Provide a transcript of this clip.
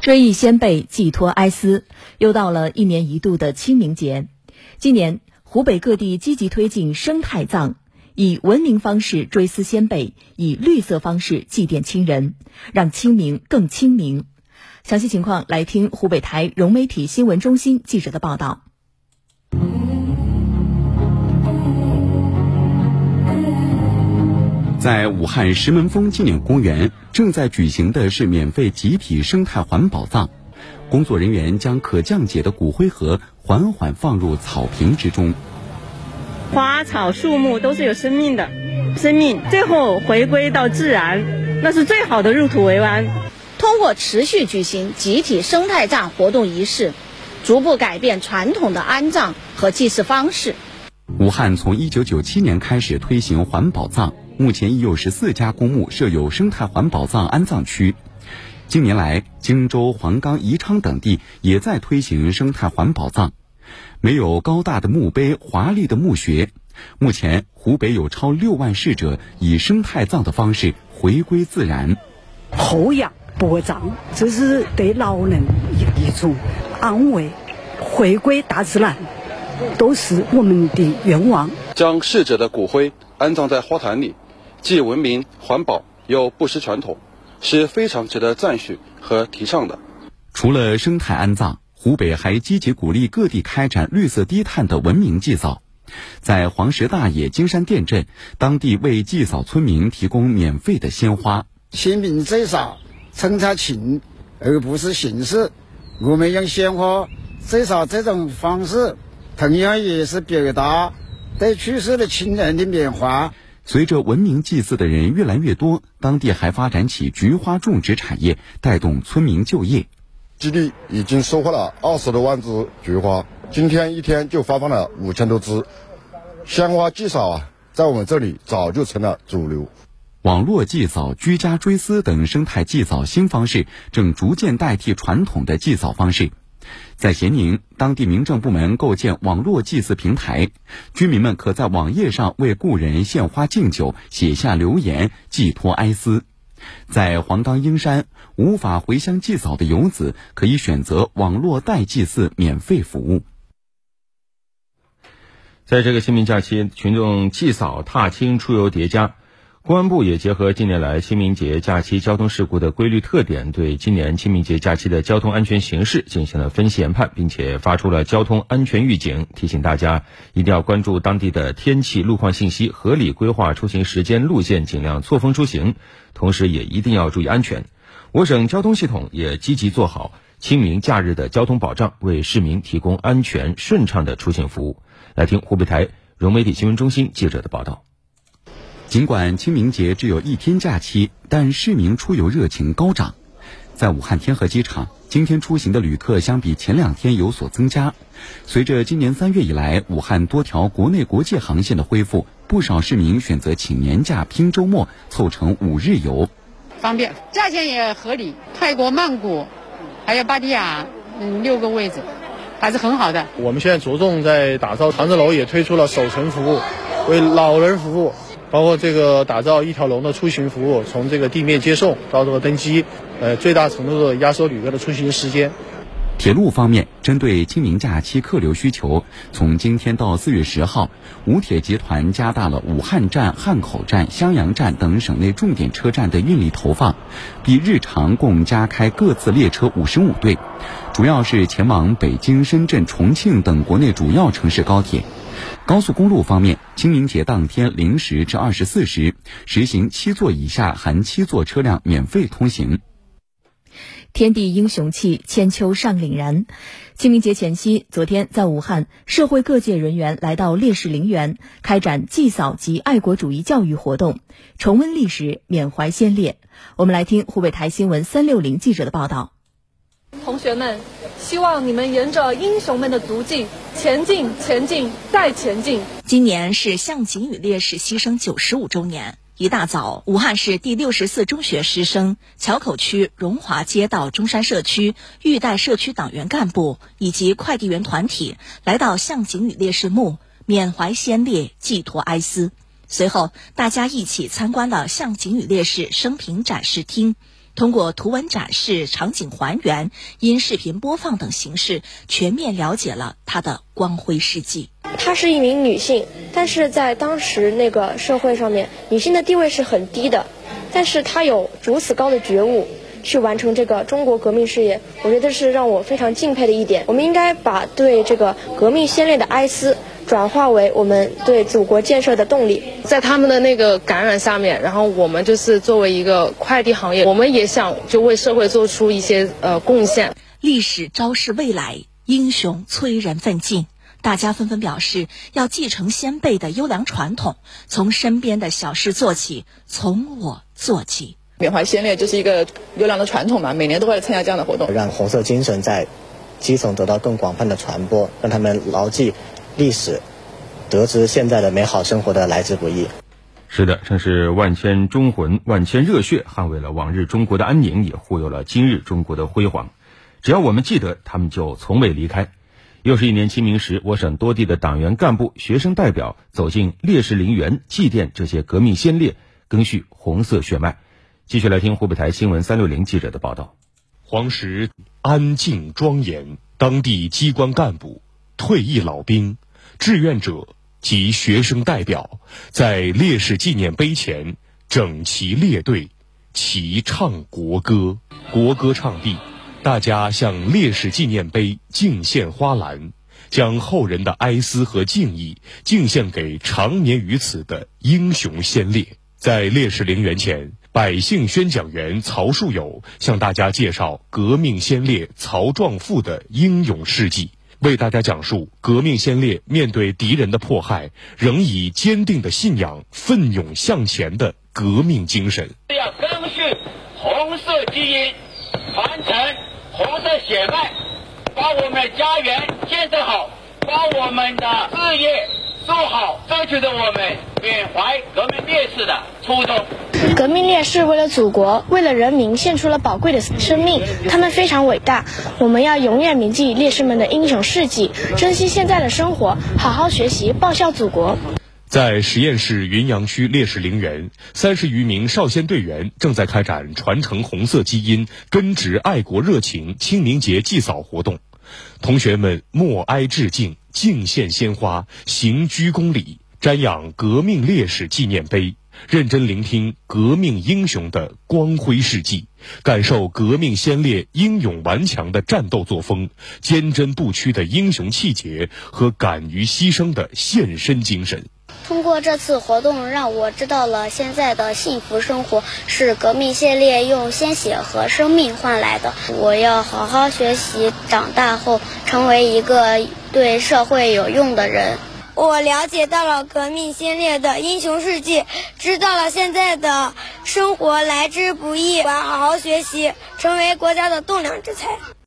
追忆先辈，寄托哀思，又到了一年一度的清明节。今年，湖北各地积极推进生态葬，以文明方式追思先辈，以绿色方式祭奠亲人，让清明更清明。详细情况，来听湖北台融媒体新闻中心记者的报道。在武汉石门峰纪念公园，正在举行的是免费集体生态环保葬。工作人员将可降解的骨灰盒缓缓放入草坪之中。花草树木都是有生命的，生命最后回归到自然，那是最好的入土为安。通过持续举行集体生态葬活动仪式，逐步改变传统的安葬和祭祀方式。武汉从一九九七年开始推行环保葬。目前已有十四家公墓设有生态环保葬安葬区。近年来，荆州、黄冈、宜昌等地也在推行生态环保葬。没有高大的墓碑、华丽的墓穴。目前，湖北有超六万逝者以生态葬的方式回归自然。厚养薄葬，这是对老人一种安慰，回归大自然，都是我们的愿望。将逝者的骨灰安葬在花坛里。既文明环保又不失传统，是非常值得赞许和提倡的。除了生态安葬，湖北还积极鼓励各地开展绿色低碳的文明祭扫。在黄石大冶金山店镇，当地为祭扫村民提供免费的鲜花。清明祭扫，称它情，而不是形式。我们用鲜花祭扫这种方式，同样也是表达对去世的亲人的缅怀。随着文明祭祀的人越来越多，当地还发展起菊花种植产业，带动村民就业。基地已经收获了二十多万只菊花，今天一天就发放了五千多只。鲜花祭扫啊，在我们这里早就成了主流。网络祭扫、居家追思等生态祭扫新方式正逐渐代替传统的祭扫方式。在咸宁，当地民政部门构建网络祭祀平台，居民们可在网页上为故人献花敬酒，写下留言，寄托哀思。在黄冈英山，无法回乡祭扫的游子可以选择网络代祭祀免费服务。在这个清明假期，群众祭扫踏青出游叠加。公安部也结合近年来清明节假期交通事故的规律特点，对今年清明节假期的交通安全形势进行了分析研判，并且发出了交通安全预警，提醒大家一定要关注当地的天气、路况信息，合理规划出行时间、路线，尽量错峰出行。同时，也一定要注意安全。我省交通系统也积极做好清明假日的交通保障，为市民提供安全顺畅的出行服务。来听湖北台融媒体新闻中心记者的报道。尽管清明节只有一天假期，但市民出游热情高涨。在武汉天河机场，今天出行的旅客相比前两天有所增加。随着今年三月以来武汉多条国内国际航线的恢复，不少市民选择请年假拼周末，凑成五日游。方便，价钱也合理。泰国曼谷，还有芭提雅，嗯，六个位置，还是很好的。我们现在着重在打造长城楼，也推出了守城服务，为老人服务。包括这个打造一条龙的出行服务，从这个地面接送到这个登机，呃，最大程度的压缩旅客的出行时间。铁路方面，针对清明假期客流需求，从今天到四月十号，武铁集团加大了武汉站、汉口站、襄阳站等省内重点车站的运力投放，比日常共加开各次列车五十五对，主要是前往北京、深圳、重庆等国内主要城市高铁。高速公路方面，清明节当天零时至二十四时，实行七座以下含七座车辆免费通行。天地英雄气，千秋尚凛然。清明节前夕，昨天在武汉，社会各界人员来到烈士陵园，开展祭扫及爱国主义教育活动，重温历史，缅怀先烈。我们来听湖北台新闻三六零记者的报道。同学们，希望你们沿着英雄们的足迹前进，前进，再前进。今年是向景宇烈士牺牲九十五周年。一大早，武汉市第六十四中学师生、桥口区荣华街道中山社区玉带社区党员干部以及快递员团体来到向景宇烈士墓，缅怀先烈，寄托哀思。随后，大家一起参观了向景宇烈士生平展示厅。通过图文展示、场景还原、音视频播放等形式，全面了解了她的光辉事迹。她是一名女性，但是在当时那个社会上面，女性的地位是很低的，但是她有如此高的觉悟。去完成这个中国革命事业，我觉得是让我非常敬佩的一点。我们应该把对这个革命先烈的哀思转化为我们对祖国建设的动力。在他们的那个感染下面，然后我们就是作为一个快递行业，我们也想就为社会做出一些呃贡献。历史昭示未来，英雄催人奋进，大家纷纷表示要继承先辈的优良传统，从身边的小事做起，从我做起。缅怀先烈就是一个优良的传统嘛，每年都会参加这样的活动，让红色精神在基层得到更广泛的传播，让他们牢记历史，得知现在的美好生活的来之不易。是的，正是万千忠魂、万千热血，捍卫了往日中国的安宁，也护佑了今日中国的辉煌。只要我们记得，他们就从未离开。又是一年清明时，我省多地的党员干部、学生代表走进烈士陵园，祭奠这些革命先烈，赓续红色血脉。继续来听湖北台新闻三六零记者的报道。黄石安静庄严，当地机关干部、退役老兵、志愿者及学生代表在烈士纪念碑前整齐列队，齐唱国歌。国歌唱毕，大家向烈士纪念碑敬献花篮，将后人的哀思和敬意敬献给长眠于此的英雄先烈。在烈士陵园前。百姓宣讲员曹树友向大家介绍革命先烈曹壮富的英勇事迹，为大家讲述革命先烈面对敌人的迫害，仍以坚定的信仰奋勇向前的革命精神。要赓续红色基因，传承红色血脉，把我们家园建设好，把我们的事业做好，这就是我们缅怀革命烈士的初衷。革命烈士为了祖国，为了人民，献出了宝贵的生命，他们非常伟大。我们要永远铭记烈士们的英雄事迹，珍惜现在的生活，好好学习，报效祖国。在十堰市云阳区烈士陵园，三十余名少先队员正在开展传承红色基因、根植爱国热情清明节祭扫活动。同学们默哀致敬，敬献鲜花，行鞠躬礼，瞻仰革命烈士纪念碑。认真聆听革命英雄的光辉事迹，感受革命先烈英勇顽强的战斗作风、坚贞不屈的英雄气节和敢于牺牲的献身精神。通过这次活动，让我知道了现在的幸福生活是革命先烈用鲜血和生命换来的。我要好好学习，长大后成为一个对社会有用的人。我了解到了革命先烈的英雄事迹，知道了现在的生活来之不易。我要好好学习，成为国家的栋梁之才。